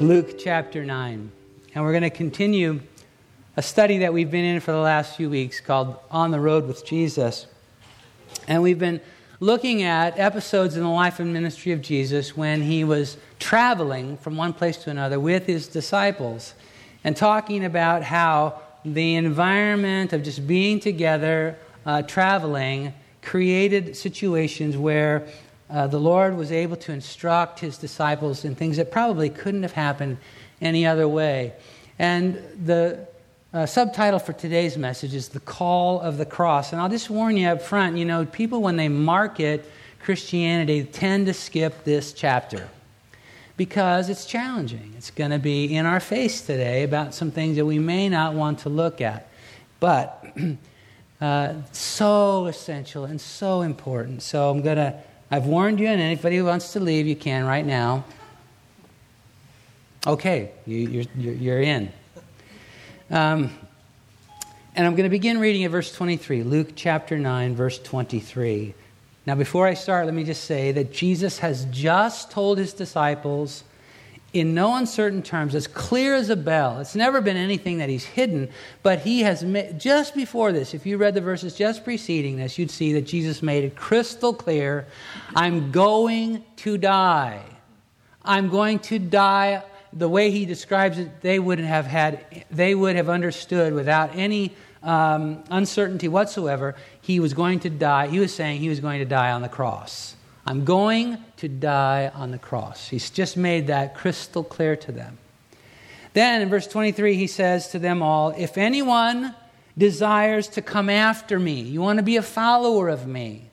Luke chapter 9. And we're going to continue a study that we've been in for the last few weeks called On the Road with Jesus. And we've been looking at episodes in the life and ministry of Jesus when he was traveling from one place to another with his disciples and talking about how the environment of just being together, uh, traveling, created situations where uh, the Lord was able to instruct his disciples in things that probably couldn't have happened any other way. And the uh, subtitle for today's message is The Call of the Cross. And I'll just warn you up front you know, people, when they market Christianity, tend to skip this chapter because it's challenging. It's going to be in our face today about some things that we may not want to look at. But uh, so essential and so important. So I'm going to I've warned you, and anybody who wants to leave, you can right now. Okay, you, are you're, you're in. Um, and I'm going to begin reading at verse 23, Luke chapter 9, verse 23. Now, before I start, let me just say that Jesus has just told his disciples in no uncertain terms, as clear as a bell. It's never been anything that he's hidden, but he has made, just before this, if you read the verses just preceding this, you'd see that Jesus made it crystal clear I'm going to die. I'm going to die. The way he describes it, they wouldn't have had, they would have understood without any um, uncertainty whatsoever. He was going to die. He was saying he was going to die on the cross. I'm going to die on the cross. He's just made that crystal clear to them. Then in verse 23, he says to them all, If anyone desires to come after me, you want to be a follower of me.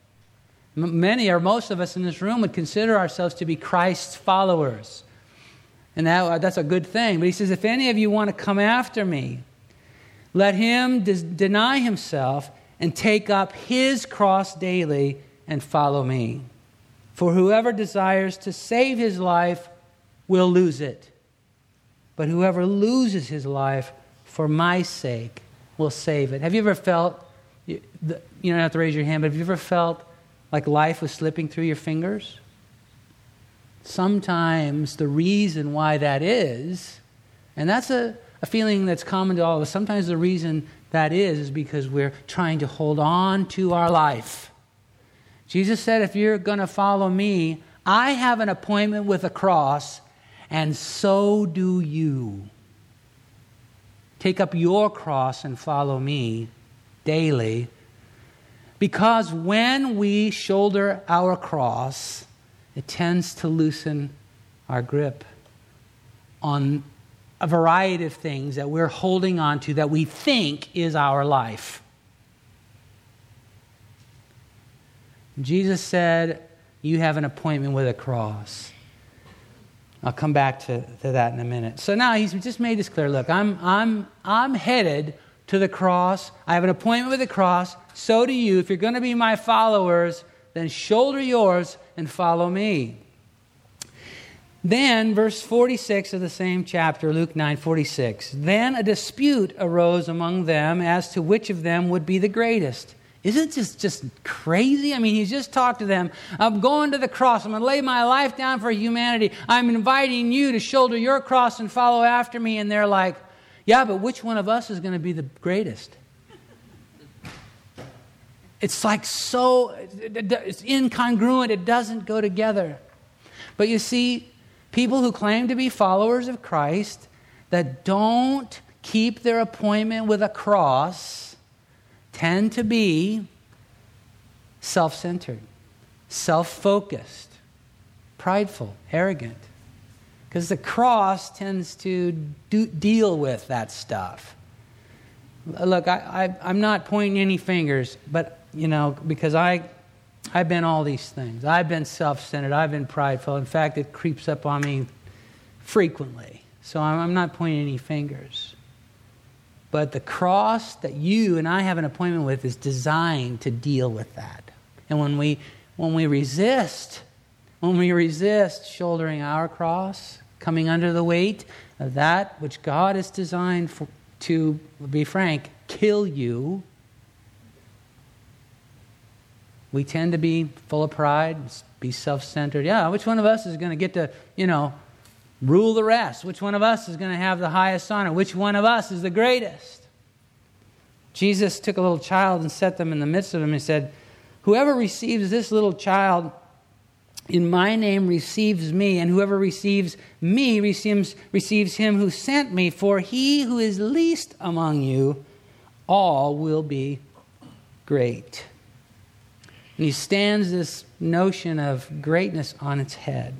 Many or most of us in this room would consider ourselves to be Christ's followers. And that, uh, that's a good thing. But he says, If any of you want to come after me, let him des- deny himself and take up his cross daily and follow me. For whoever desires to save his life will lose it. But whoever loses his life for my sake will save it. Have you ever felt, you don't have to raise your hand, but have you ever felt like life was slipping through your fingers? Sometimes the reason why that is, and that's a, a feeling that's common to all of us, sometimes the reason that is is because we're trying to hold on to our life Jesus said, If you're going to follow me, I have an appointment with a cross, and so do you. Take up your cross and follow me daily. Because when we shoulder our cross, it tends to loosen our grip on a variety of things that we're holding on to that we think is our life. Jesus said, You have an appointment with a cross. I'll come back to, to that in a minute. So now he's just made this clear. Look, I'm, I'm, I'm headed to the cross. I have an appointment with the cross. So do you. If you're going to be my followers, then shoulder yours and follow me. Then, verse 46 of the same chapter, Luke 9 46. Then a dispute arose among them as to which of them would be the greatest. Isn't this just crazy? I mean, he's just talked to them. I'm going to the cross. I'm going to lay my life down for humanity. I'm inviting you to shoulder your cross and follow after me. And they're like, yeah, but which one of us is going to be the greatest? It's like so, it's incongruent. It doesn't go together. But you see, people who claim to be followers of Christ that don't keep their appointment with a cross tend to be self centered, self focused, prideful, arrogant. Because the cross tends to do, deal with that stuff. Look, I, I, I'm not pointing any fingers, but, you know, because I, I've been all these things. I've been self centered, I've been prideful. In fact, it creeps up on me frequently. So I'm, I'm not pointing any fingers. But the cross that you and I have an appointment with is designed to deal with that. And when we, when we resist, when we resist shouldering our cross, coming under the weight of that which God has designed for, to, be frank, kill you, we tend to be full of pride, be self centered. Yeah, which one of us is going to get to, you know, rule the rest? Which one of us is going to have the highest honor? Which one of us is the greatest? Jesus took a little child and set them in the midst of him and said, Whoever receives this little child in my name receives me, and whoever receives me receives, receives him who sent me. For he who is least among you, all will be great. And he stands this notion of greatness on its head.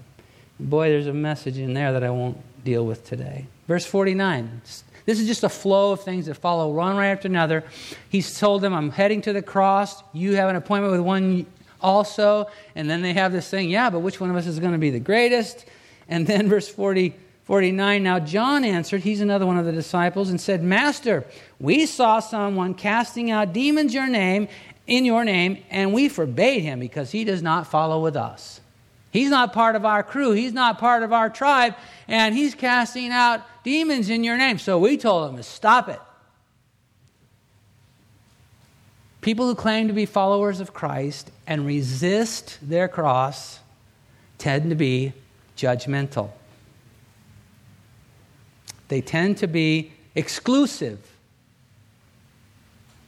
Boy, there's a message in there that I won't deal with today. Verse 49. This is just a flow of things that follow one right after another. He's told them, I'm heading to the cross. You have an appointment with one also. And then they have this thing, yeah, but which one of us is going to be the greatest? And then verse 40, 49 Now John answered, he's another one of the disciples, and said, Master, we saw someone casting out demons your name, in your name, and we forbade him because he does not follow with us. He's not part of our crew. He's not part of our tribe, and he's casting out demons in your name. So we told him to stop it. People who claim to be followers of Christ and resist their cross tend to be judgmental. They tend to be exclusive.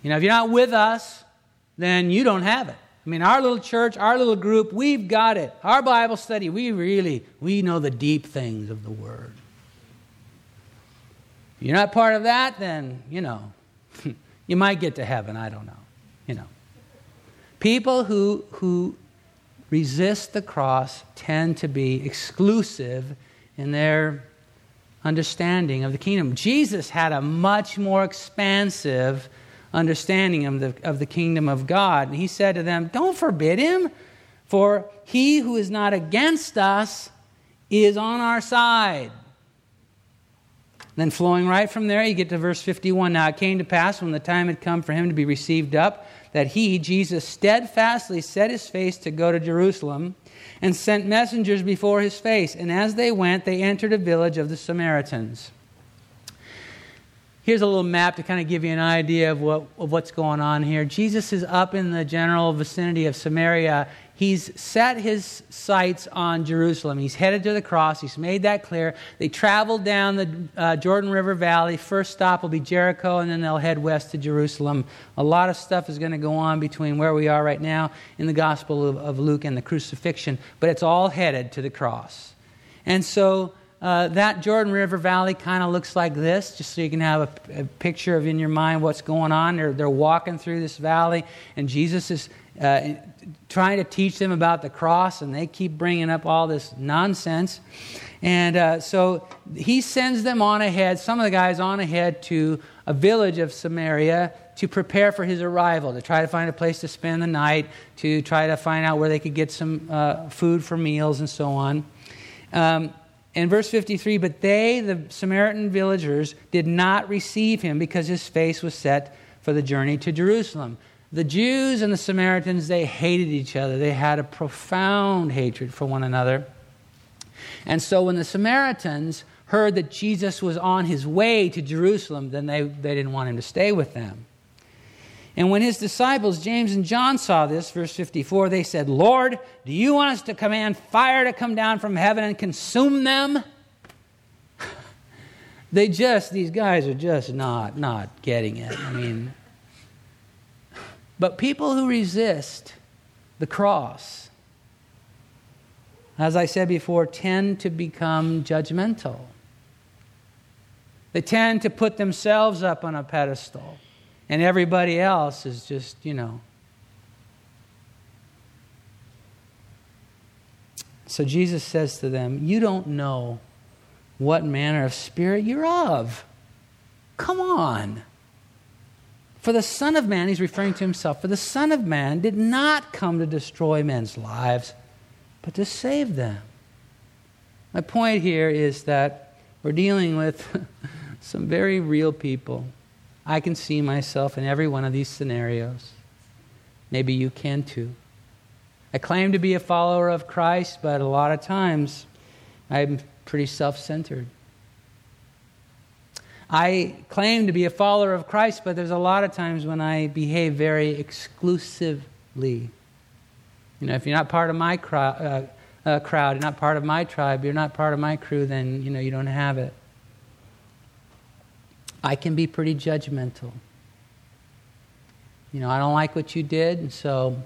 You know, if you're not with us, then you don't have it. I mean, our little church, our little group, we've got it. Our Bible study, we really, we know the deep things of the Word. If you're not part of that, then, you know, you might get to heaven. I don't know you know. People who, who resist the cross tend to be exclusive in their understanding of the kingdom. Jesus had a much more expansive understanding of the, of the kingdom of God. And he said to them, Don't forbid him, for he who is not against us is on our side. Then, flowing right from there, you get to verse 51. Now it came to pass when the time had come for him to be received up that he, Jesus, steadfastly set his face to go to Jerusalem and sent messengers before his face. And as they went, they entered a village of the Samaritans. Here's a little map to kind of give you an idea of, what, of what's going on here. Jesus is up in the general vicinity of Samaria he's set his sights on Jerusalem. He's headed to the cross. He's made that clear. They travel down the uh, Jordan River Valley. First stop will be Jericho, and then they'll head west to Jerusalem. A lot of stuff is going to go on between where we are right now in the Gospel of, of Luke and the crucifixion, but it's all headed to the cross. And so uh, that Jordan River Valley kind of looks like this, just so you can have a, a, picture of in your mind what's going on. They're, they're walking through this valley, and Jesus is uh, trying to teach them about the cross, and they keep bringing up all this nonsense. And uh, so he sends them on ahead, some of the guys on ahead to a village of Samaria to prepare for his arrival, to try to find a place to spend the night, to try to find out where they could get some uh, food for meals and so on. Um, in verse 53, but they, the Samaritan villagers, did not receive him because his face was set for the journey to Jerusalem. The Jews and the Samaritans, they hated each other. They had a profound hatred for one another. And so when the Samaritans heard that Jesus was on his way to Jerusalem, then they, they didn't want him to stay with them. And when his disciples, James and John, saw this, verse 54, they said, Lord, do you want us to command fire to come down from heaven and consume them? they just, these guys are just not, not getting it. I mean, but people who resist the cross, as I said before, tend to become judgmental. They tend to put themselves up on a pedestal and everybody else is just, you know. So Jesus says to them, You don't know what manner of spirit you're of. Come on. For the Son of Man, he's referring to himself, for the Son of Man did not come to destroy men's lives, but to save them. My point here is that we're dealing with some very real people I can see myself in every one of these scenarios. Maybe you can too. I claim to be a follower of Christ, but a lot of times I'm pretty self centered. I claim to be a follower of Christ, but there's a lot of times when I behave very exclusively. You know, if you're not part of my, uh, uh, crowd, you're not part of my tribe, you're not part of my crew, then you know you don't have it. I can be pretty judgmental. You know, I don't like what you did, and so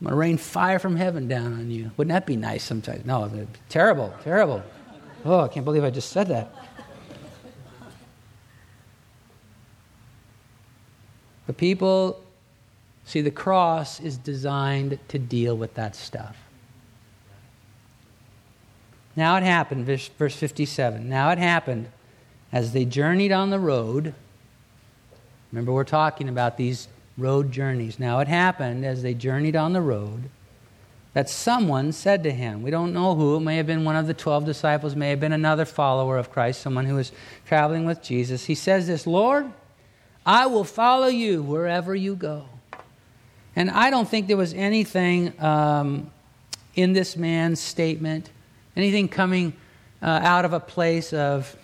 I'm going to rain fire from heaven down on you. Wouldn't that be nice sometimes? No, terrible, terrible. Oh, I can't believe I just said that. But people see the cross is designed to deal with that stuff. Now it happened, verse, verse 57. Now it happened as they journeyed on the road. Remember, we're talking about these road journeys. Now it happened as they journeyed on the road that someone said to him, we don't know who, it may have been one of the 12 disciples, may have been another follower of Christ, someone who was traveling with Jesus. He says this, Lord, I will follow you wherever you go. And I don't think there was anything um, in this man's statement, anything coming uh, out of a place of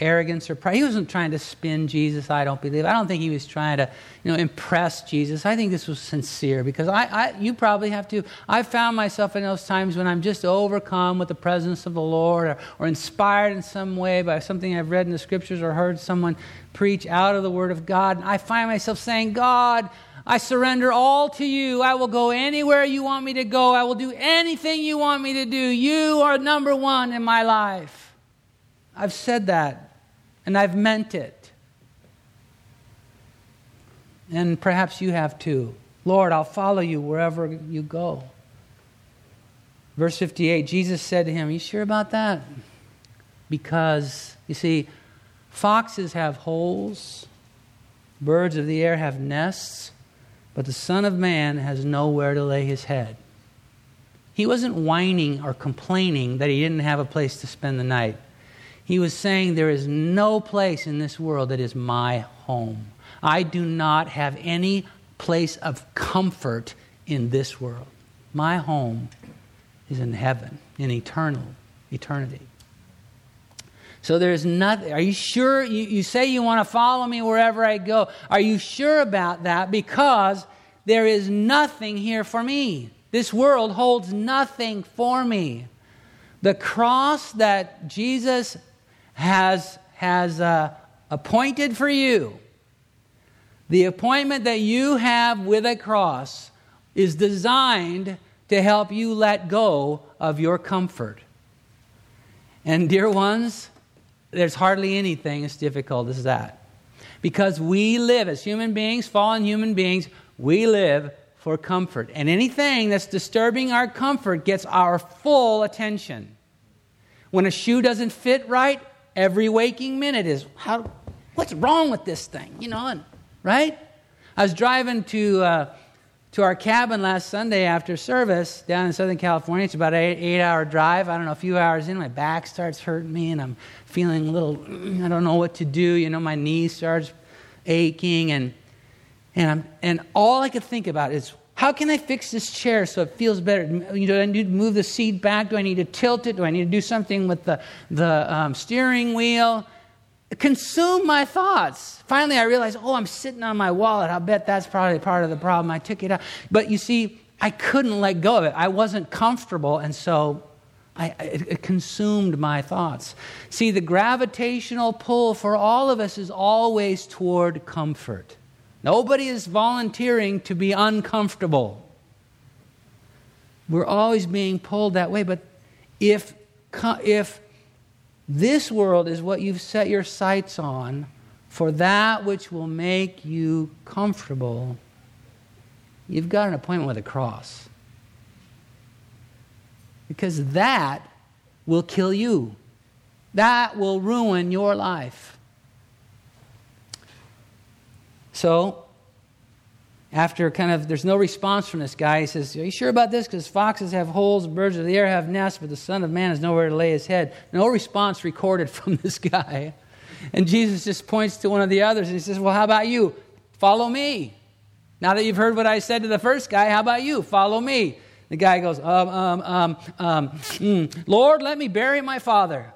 arrogance or pride. He wasn't trying to spin Jesus, I don't believe. I don't think he was trying to, you know, impress Jesus. I think this was sincere because I, I you probably have to. I found myself in those times when I'm just overcome with the presence of the Lord or, or inspired in some way by something I've read in the scriptures or heard someone preach out of the Word of God. And I find myself saying, God, I surrender all to you. I will go anywhere you want me to go. I will do anything you want me to do. You are number one in my life. I've said that, and I've meant it. And perhaps you have too. Lord, I'll follow you wherever you go. Verse 58 Jesus said to him, Are you sure about that? Because, you see, foxes have holes, birds of the air have nests, but the Son of Man has nowhere to lay his head. He wasn't whining or complaining that he didn't have a place to spend the night. He was saying, There is no place in this world that is my home. I do not have any place of comfort in this world. My home is in heaven, in eternal eternity. So there's nothing. Are you sure? You, you say you want to follow me wherever I go. Are you sure about that? Because there is nothing here for me. This world holds nothing for me. The cross that Jesus has, has uh, appointed for you. The appointment that you have with a cross is designed to help you let go of your comfort. And, dear ones, there's hardly anything as difficult as that. Because we live as human beings, fallen human beings, we live for comfort. And anything that's disturbing our comfort gets our full attention. When a shoe doesn't fit right, every waking minute is how what's wrong with this thing? You know and right? I was driving to uh, to our cabin last sunday after service down in southern california. It's about an eight, eight hour drive. I don't know a few hours in my back starts hurting me and i'm feeling a little i don't know what to do. You know my knee starts aching and and i'm and all i could think about is how can I fix this chair so it feels better? Do I need to move the seat back? Do I need to tilt it? Do I need to do something with the, the um, steering wheel? Consume my thoughts. Finally, I realized, oh, I'm sitting on my wallet. I'll bet that's probably part of the problem. I took it out. But you see, I couldn't let go of it. I wasn't comfortable, and so I, it, it consumed my thoughts. See, the gravitational pull for all of us is always toward comfort. Nobody is volunteering to be uncomfortable. We're always being pulled that way. But if, if this world is what you've set your sights on for that which will make you comfortable, you've got an appointment with a cross. Because that will kill you, that will ruin your life. So, after kind of, there's no response from this guy. He says, Are you sure about this? Because foxes have holes, birds of the air have nests, but the Son of Man has nowhere to lay his head. No response recorded from this guy. And Jesus just points to one of the others and he says, Well, how about you? Follow me. Now that you've heard what I said to the first guy, how about you? Follow me. The guy goes, um, um, um, um, mm, Lord, let me bury my father.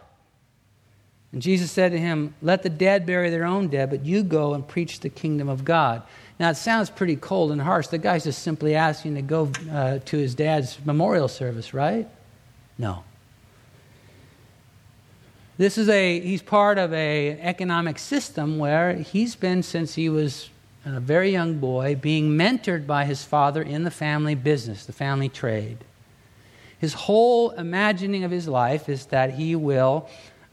And Jesus said to him, Let the dead bury their own dead, but you go and preach the kingdom of God. Now, it sounds pretty cold and harsh. The guy's just simply asking to go uh, to his dad's memorial service, right? No. This is a he's part of a economic system where he's been since he was a very young boy being mentored by his father in the family business, the family trade. His whole imagining of his life is that he will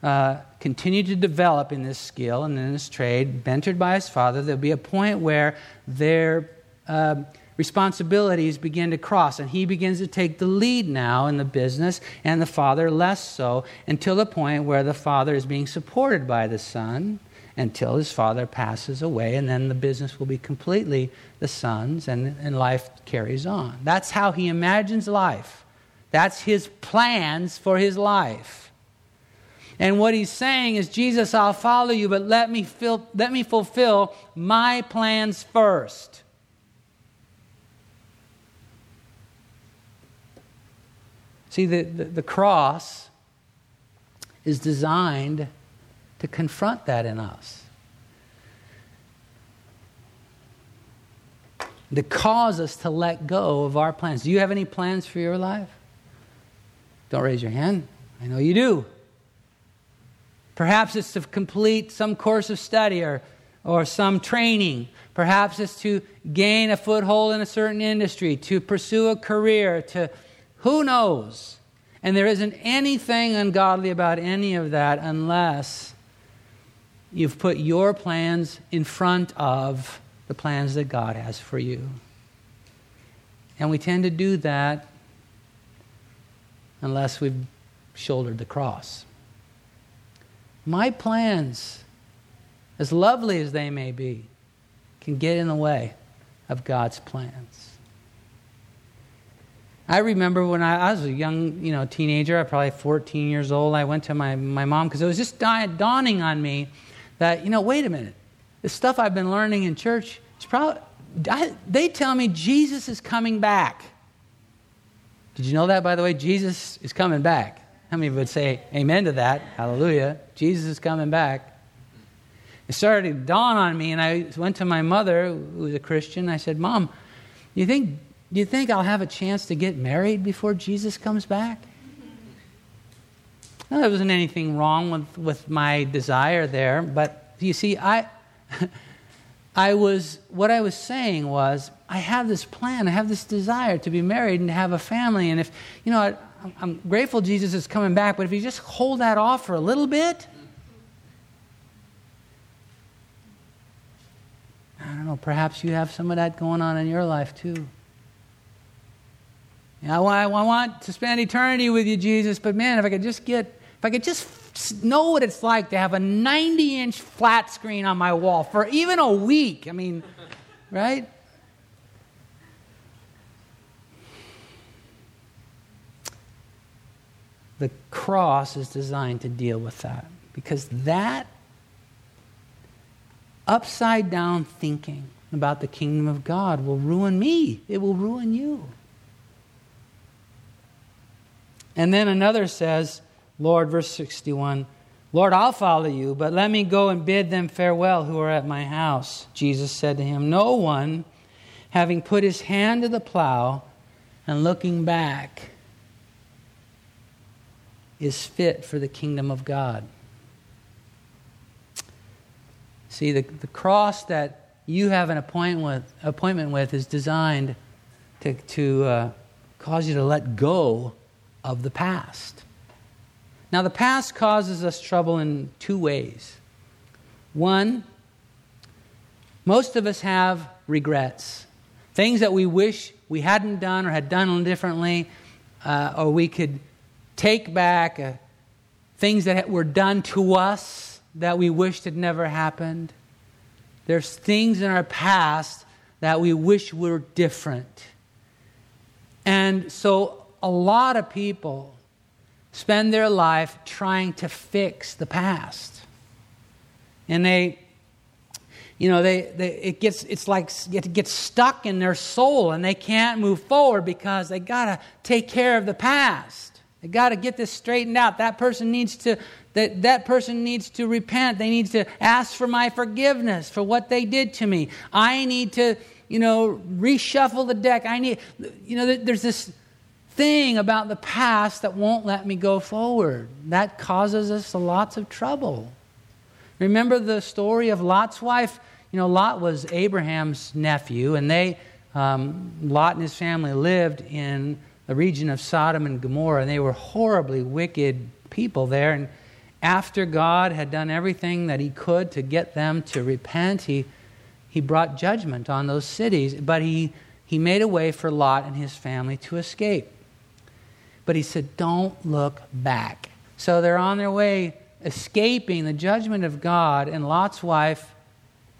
uh, continue to develop in this skill and in this trade, mentored by his father. There'll be a point where their uh, responsibilities begin to cross, and he begins to take the lead now in the business, and the father less so, until the point where the father is being supported by the son until his father passes away, and then the business will be completely the son's, and, and life carries on. That's how he imagines life. That's his plans for his life. And what he's saying is, Jesus, I'll follow you, but let me, let me fulfill my plans first. See, the, the, the, cross is designed to confront that in us, to cause us to let go of our plans. Do you have any plans for your life? Don't raise your hand. I know you do. Perhaps it's to complete some course of study or, or some training. Perhaps it's to gain a foothold in a certain industry, to pursue a career, to who knows? And there isn't anything ungodly about any of that unless you've put your plans in front of the plans that God has for you. And we tend to do that unless we've shouldered the cross. My plans, as lovely as they may be, can get in the way of God's plans. I remember when I, I, was a young, you know, teenager, I probably 14 years old. I went to my, my mom because it was just dawning on me that, you know, wait a minute. The stuff I've been learning in church, it's probably, I, they tell me Jesus is coming back. Did you know that, by the way? Jesus is coming back. How many would say amen to that? Hallelujah. Jesus is coming back. It started to dawn on me, and I went to my mother, who was a Christian. I said, Mom, do you think, you think I'll have a chance to get married before Jesus comes back? Well, there wasn't anything wrong with, with my desire there, but you see, I. I was, what I was saying was, I have this plan, I have this desire to be married and to have a family. And if, you know, I, I'm grateful Jesus is coming back, but if you just hold that off for a little bit, I don't know, perhaps you have some of that going on in your life too. I want, I want to spend eternity with you, Jesus, but man, if I could just get, if I could just know what it's like to have a 90 inch flat screen on my wall for even a week. I mean, right? The cross is designed to deal with that because that upside down thinking about the kingdom of God will ruin me, it will ruin you. And then another says, Lord, verse 61, Lord, I'll follow you, but let me go and bid them farewell who are at my house. Jesus said to him, No one, having put his hand to the plow and looking back, is fit for the kingdom of God. See, the, the cross that you have an appointment with, appointment with is designed to, to uh, cause you to let go of the past. Now, the past causes us trouble in two ways. One, most of us have regrets, things that we wish we hadn't done or had done differently, uh, or we could take back, uh, things that were done to us that we wished had never happened. There's things in our past that we wish were different. And so, a lot of people spend their life trying to fix the past. And they, you know, they, they, it gets, it's like it gets stuck in their soul and they can't move forward because they got to take care of the past. They got to get this straightened out. That person needs to, that, that person needs to repent. They need to ask for my forgiveness for what they did to me. I need to, you know, reshuffle the deck. I need, you know, there's this thing about the past that won't let me go forward. That causes us lots of trouble. Remember the story of Lot's wife? You know, Lot was Abraham's nephew, and they, um, Lot and his family lived in the region of Sodom and Gomorrah, and they were horribly wicked people there. And after God had done everything that he could to get them to repent, he, he brought judgment on those cities, but he, he made a way for Lot and his family to escape. But he said, Don't look back. So they're on their way escaping the judgment of God, and Lot's wife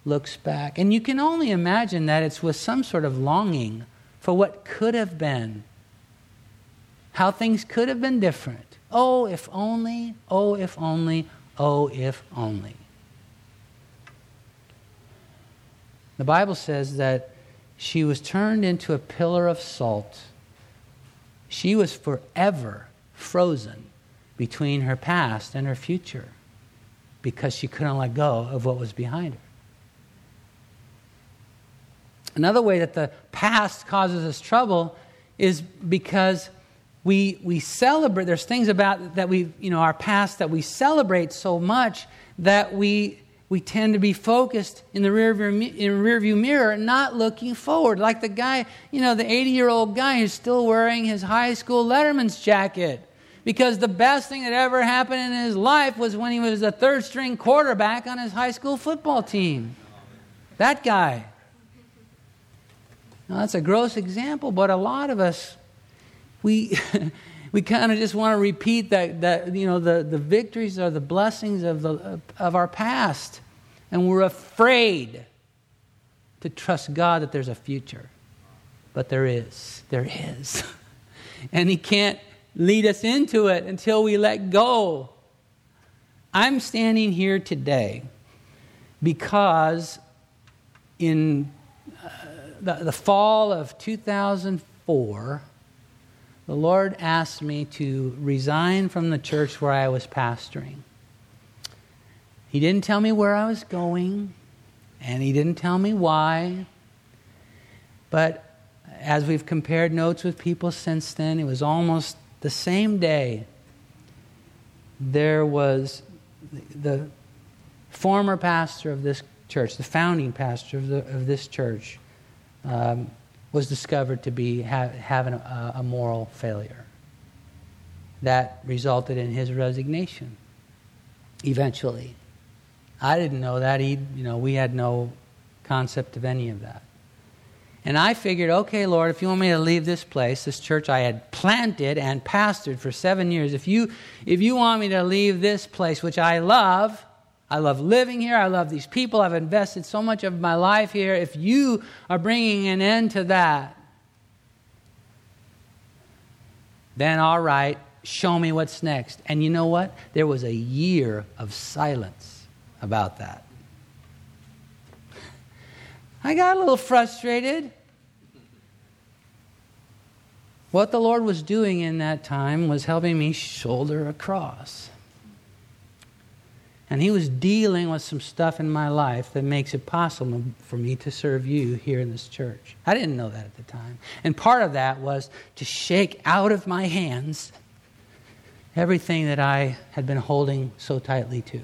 looks back. And you can only imagine that it's with some sort of longing for what could have been, how things could have been different. Oh, if only, oh, if only, oh, if only. The Bible says that she was turned into a pillar of salt. She was forever frozen between her past and her future because she couldn't let go of what was behind her. Another way that the past causes us trouble is because we, we celebrate, there's things about that we, you know, our past that we celebrate so much that we, we tend to be focused in the rear view, in rear view mirror, not looking forward. Like the guy, you know, the 80 year old guy who's still wearing his high school letterman's jacket because the best thing that ever happened in his life was when he was a third string quarterback on his high school football team. That guy. Now, that's a gross example, but a lot of us, we, we kind of just want to repeat that, that you know, the, the victories or the blessings of, the, of our past. And we're afraid to trust God that there's a future. But there is. There is. and He can't lead us into it until we let go. I'm standing here today because in uh, the, the fall of 2004, the Lord asked me to resign from the church where I was pastoring. He didn't tell me where I was going, and He didn't tell me why. But as we've compared notes with people since then, it was almost the same day, there was the former pastor of this church, the founding pastor of, the, of this church, um, was discovered to be ha- having a, uh, a moral failure. That resulted in his resignation eventually. I didn't know that. He, you know, we had no concept of any of that. And I figured, okay, Lord, if you want me to leave this place, this church I had planted and pastored for seven years, if you, if you want me to leave this place, which I love, I love living here, I love these people, I've invested so much of my life here, if you are bringing an end to that, then all right, show me what's next. And you know what? There was a year of silence about that. I got a little frustrated. What the Lord was doing in that time was helping me shoulder a cross. And He was dealing with some stuff in my life that makes it possible for me to serve you here in this church. I didn't know that at the time. And part of that was to shake out of my hands everything that I had been holding so tightly to.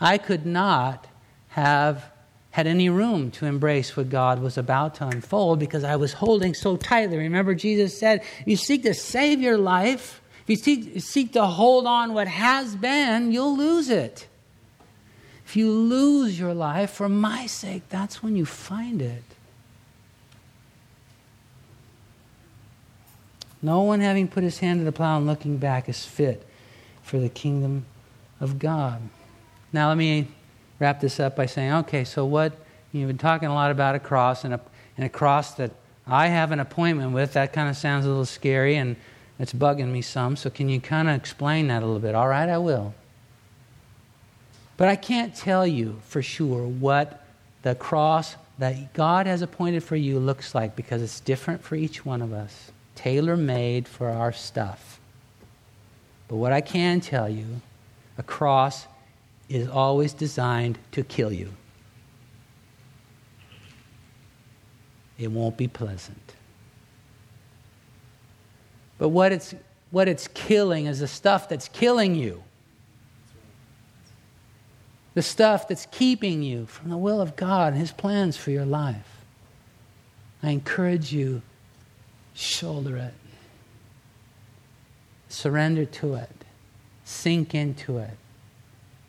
I could not have had any room to embrace what God was about to unfold because I was holding so tightly. Remember, Jesus said, you seek to save your life, if you seek, seek to hold on what has been, you'll lose it. If you lose your life for my sake, that's when you find it. No one having put his hand to the plow and looking back is fit for the kingdom of God. Now, let me wrap this up by saying, okay, so what? You've been talking a lot about a cross and a, and a cross that I have an appointment with. That kind of sounds a little scary and it's bugging me some. So, can you kind of explain that a little bit? All right, I will. But I can't tell you for sure what the cross that God has appointed for you looks like because it's different for each one of us, tailor made for our stuff. But what I can tell you, a cross is always designed to kill you. It won't be pleasant. But what it's, what it's killing is the stuff that's killing you. The stuff that's keeping you from the will of God and His plans for your life. I encourage you, shoulder it. Surrender to it. Sink into it.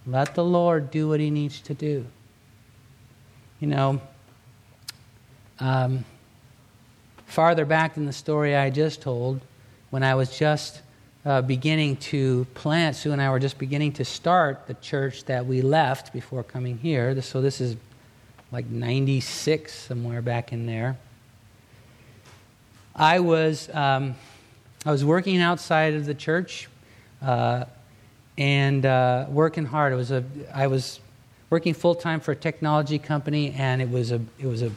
Let the Lord do what He needs to do. You know, um, farther back than the story I just told, when I was just uh, beginning to plant, Sue and I were just beginning to start the church that we left before coming here. So this is like 96, somewhere back in there. I was, um, I was working outside of the church uh, and uh, working hard. It was a, I was working full time for a technology company, and it was a, it was a,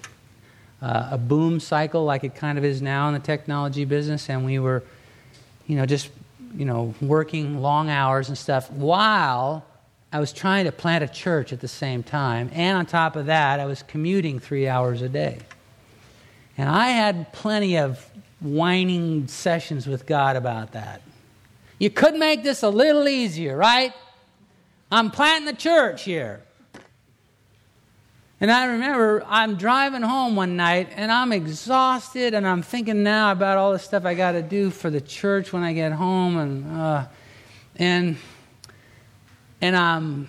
uh, a boom cycle like it kind of is now in the technology business. And we were, you know, just, you know, working long hours and stuff while I was trying to plant a church at the same time. And on top of that, I was commuting three hours a day. And I had plenty of whining sessions with God about that. You could make this a little easier, right? I'm planting the church here. And I remember I'm driving home one night and I'm exhausted and I'm thinking now about all the stuff I got to do for the church when I get home and uh, and and I'm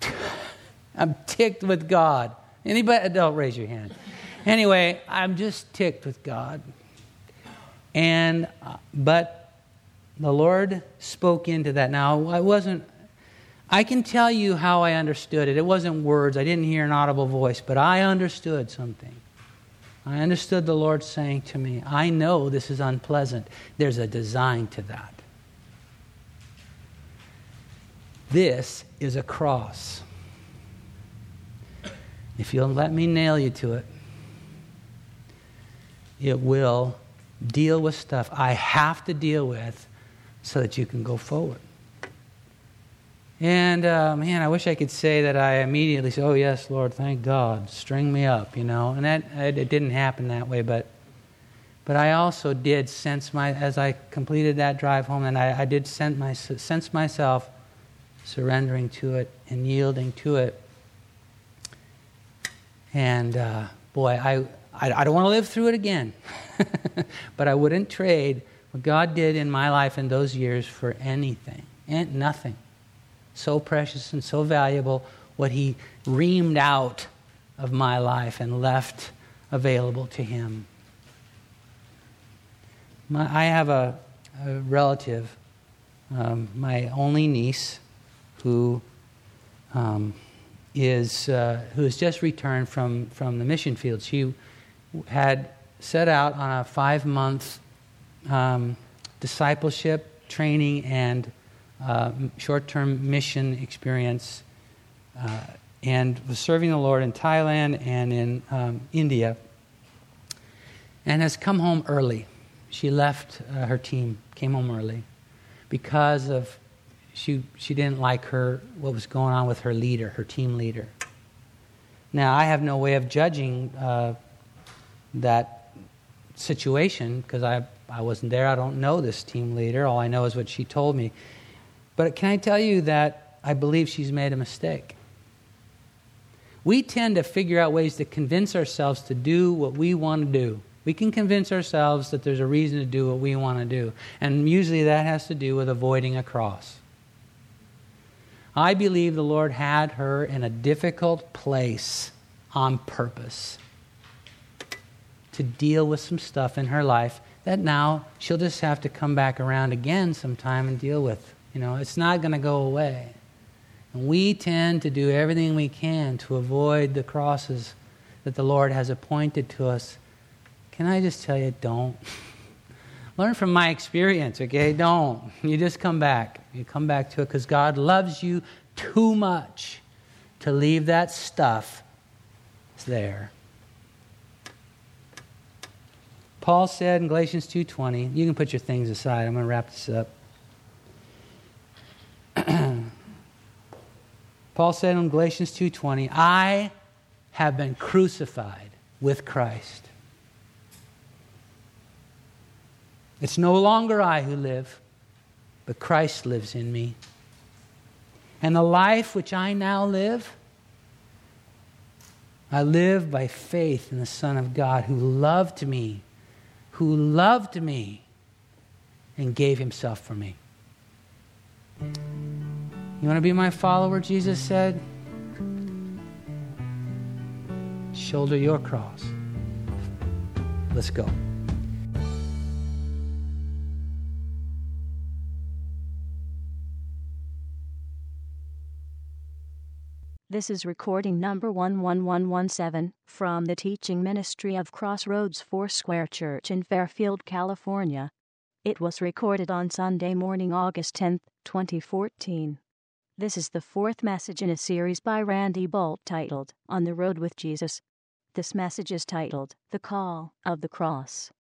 I'm ticked with God. Anybody? Don't raise your hand. Anyway, I'm just ticked with God. And, uh, but the Lord spoke into that. Now, I wasn't, I can tell you how I understood it. It wasn't words, I didn't hear an audible voice, but I understood something. I understood the Lord saying to me, I know this is unpleasant. There's a design to that. This is a cross. If you'll let me nail you to it, it will deal with stuff I have to deal with so that you can go forward. And uh, man, I wish I could say that I immediately said, "Oh yes, Lord, thank God, string me up," you know. And that it didn't happen that way, but but I also did sense my as I completed that drive home, and I, I did sense, my, sense myself surrendering to it and yielding to it. And uh, boy, I I, I don't want to live through it again, but I wouldn't trade what God did in my life in those years for anything and nothing. So precious and so valuable, what He reamed out of my life and left available to Him. My, I have a, a relative, um, my only niece, who um, is uh, who has just returned from, from the mission field. She had set out on a five month um, discipleship, training, and uh, short term mission experience, uh, and was serving the Lord in Thailand and in um, India, and has come home early. She left uh, her team, came home early, because of she she didn't like her what was going on with her leader, her team leader. Now I have no way of judging uh, that situation because I, I wasn't there. I don't know this team leader. All I know is what she told me. But can I tell you that I believe she's made a mistake? We tend to figure out ways to convince ourselves to do what we want to do. We can convince ourselves that there's a reason to do what we want to do. And usually that has to do with avoiding a cross. I believe the Lord had her in a difficult place on purpose to deal with some stuff in her life that now she'll just have to come back around again sometime and deal with. You know, it's not going to go away. And we tend to do everything we can to avoid the crosses that the Lord has appointed to us. Can I just tell you, don't? Learn from my experience, okay? Don't. You just come back. You come back to it because God loves you too much to leave that stuff there. Paul said in Galatians 2:20, you can put your things aside. I'm going to wrap this up. Paul said in Galatians 2:20, I have been crucified with Christ. It's no longer I who live, but Christ lives in me. And the life which I now live, I live by faith in the Son of God who loved me, who loved me and gave himself for me. You want to be my follower, Jesus said? Shoulder your cross. Let's go. This is recording number 11117 from the teaching ministry of Crossroads Foursquare Church in Fairfield, California. It was recorded on Sunday morning, August 10, 2014. This is the fourth message in a series by Randy Boldt titled On the Road with Jesus. This message is titled The Call of the Cross.